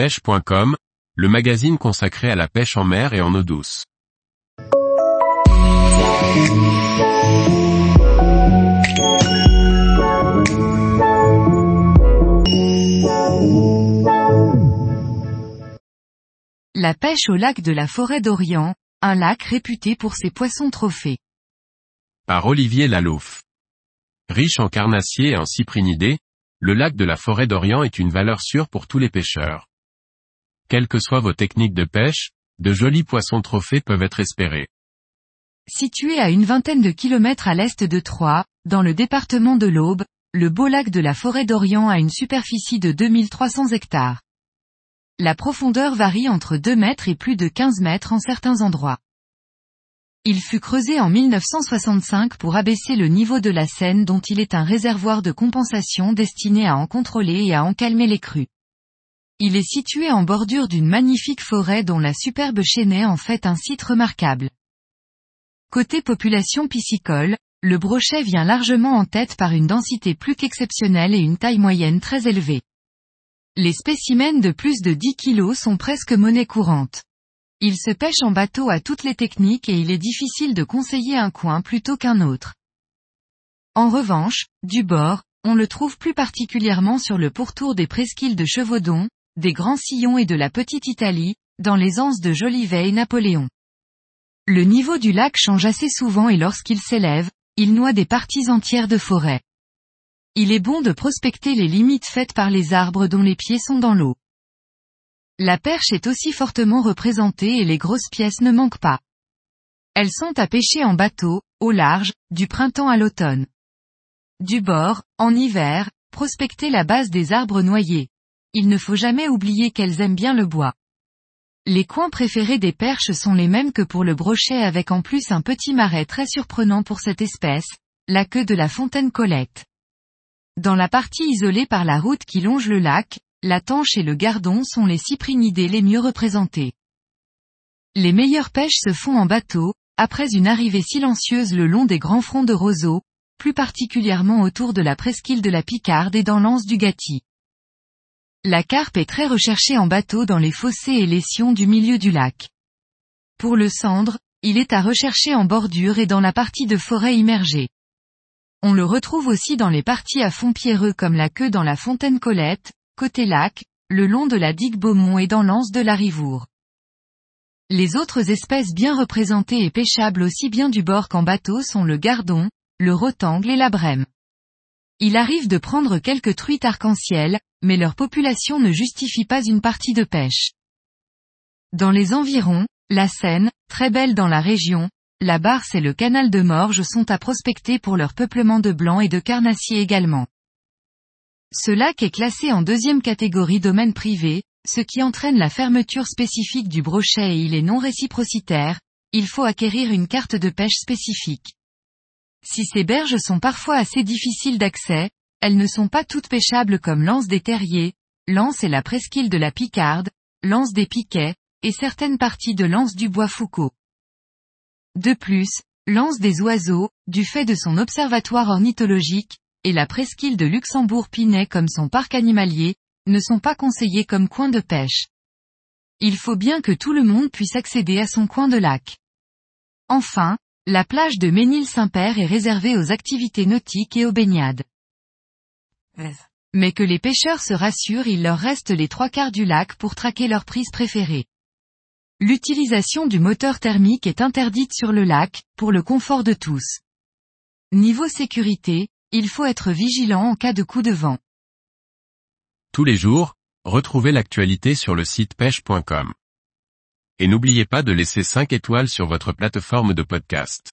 pêche.com, le magazine consacré à la pêche en mer et en eau douce. La pêche au lac de la forêt d'Orient, un lac réputé pour ses poissons trophées. Par Olivier Lalouf. Riche en carnassiers et en cyprinidés, le lac de la forêt d'Orient est une valeur sûre pour tous les pêcheurs. Quelles que soient vos techniques de pêche, de jolis poissons trophées peuvent être espérés. Situé à une vingtaine de kilomètres à l'est de Troyes, dans le département de l'Aube, le beau lac de la forêt d'Orient a une superficie de 2300 hectares. La profondeur varie entre 2 mètres et plus de 15 mètres en certains endroits. Il fut creusé en 1965 pour abaisser le niveau de la Seine dont il est un réservoir de compensation destiné à en contrôler et à en calmer les crues. Il est situé en bordure d'une magnifique forêt dont la superbe chênaie en fait un site remarquable. Côté population piscicole, le brochet vient largement en tête par une densité plus qu'exceptionnelle et une taille moyenne très élevée. Les spécimens de plus de 10 kg sont presque monnaie courante. Il se pêche en bateau à toutes les techniques et il est difficile de conseiller un coin plutôt qu'un autre. En revanche, du bord, on le trouve plus particulièrement sur le pourtour des presqu'îles de Chevaudon, des Grands Sillons et de la Petite Italie, dans les anses de Jolivet et Napoléon. Le niveau du lac change assez souvent et lorsqu'il s'élève, il noie des parties entières de forêt. Il est bon de prospecter les limites faites par les arbres dont les pieds sont dans l'eau. La perche est aussi fortement représentée et les grosses pièces ne manquent pas. Elles sont à pêcher en bateau, au large, du printemps à l'automne. Du bord, en hiver, prospecter la base des arbres noyés. Il ne faut jamais oublier qu'elles aiment bien le bois. Les coins préférés des perches sont les mêmes que pour le brochet avec en plus un petit marais très surprenant pour cette espèce, la queue de la fontaine Colette. Dans la partie isolée par la route qui longe le lac, la tanche et le gardon sont les cyprinidés les mieux représentés. Les meilleures pêches se font en bateau, après une arrivée silencieuse le long des grands fronts de roseaux, plus particulièrement autour de la presqu'île de la Picarde et dans l'anse du Gâti. La carpe est très recherchée en bateau dans les fossés et les sions du milieu du lac. Pour le cendre, il est à rechercher en bordure et dans la partie de forêt immergée. On le retrouve aussi dans les parties à fond pierreux comme la queue dans la fontaine Colette, côté lac, le long de la digue Beaumont et dans l'anse de la Rivoure. Les autres espèces bien représentées et pêchables aussi bien du bord qu'en bateau sont le gardon, le rotangle et la brème. Il arrive de prendre quelques truites arc-en-ciel, mais leur population ne justifie pas une partie de pêche. Dans les environs, la Seine, très belle dans la région, la Barse et le canal de Morges sont à prospecter pour leur peuplement de blancs et de carnassiers également. Ce lac est classé en deuxième catégorie domaine privé, ce qui entraîne la fermeture spécifique du brochet et il est non réciprocitaire, il faut acquérir une carte de pêche spécifique. Si ces berges sont parfois assez difficiles d'accès, elles ne sont pas toutes pêchables comme l'anse des terriers, l'anse et la presqu'île de la Picarde, l'anse des Piquets, et certaines parties de l'anse du Bois Foucault. De plus, l'anse des oiseaux, du fait de son observatoire ornithologique, et la presqu'île de Luxembourg-Pinet comme son parc animalier, ne sont pas conseillés comme coin de pêche. Il faut bien que tout le monde puisse accéder à son coin de lac. Enfin, la plage de Ménil-Saint-Père est réservée aux activités nautiques et aux baignades. Mais que les pêcheurs se rassurent il leur reste les trois quarts du lac pour traquer leur prise préférée. L'utilisation du moteur thermique est interdite sur le lac, pour le confort de tous. Niveau sécurité, il faut être vigilant en cas de coup de vent. Tous les jours, retrouvez l'actualité sur le site pêche.com. Et n'oubliez pas de laisser 5 étoiles sur votre plateforme de podcast.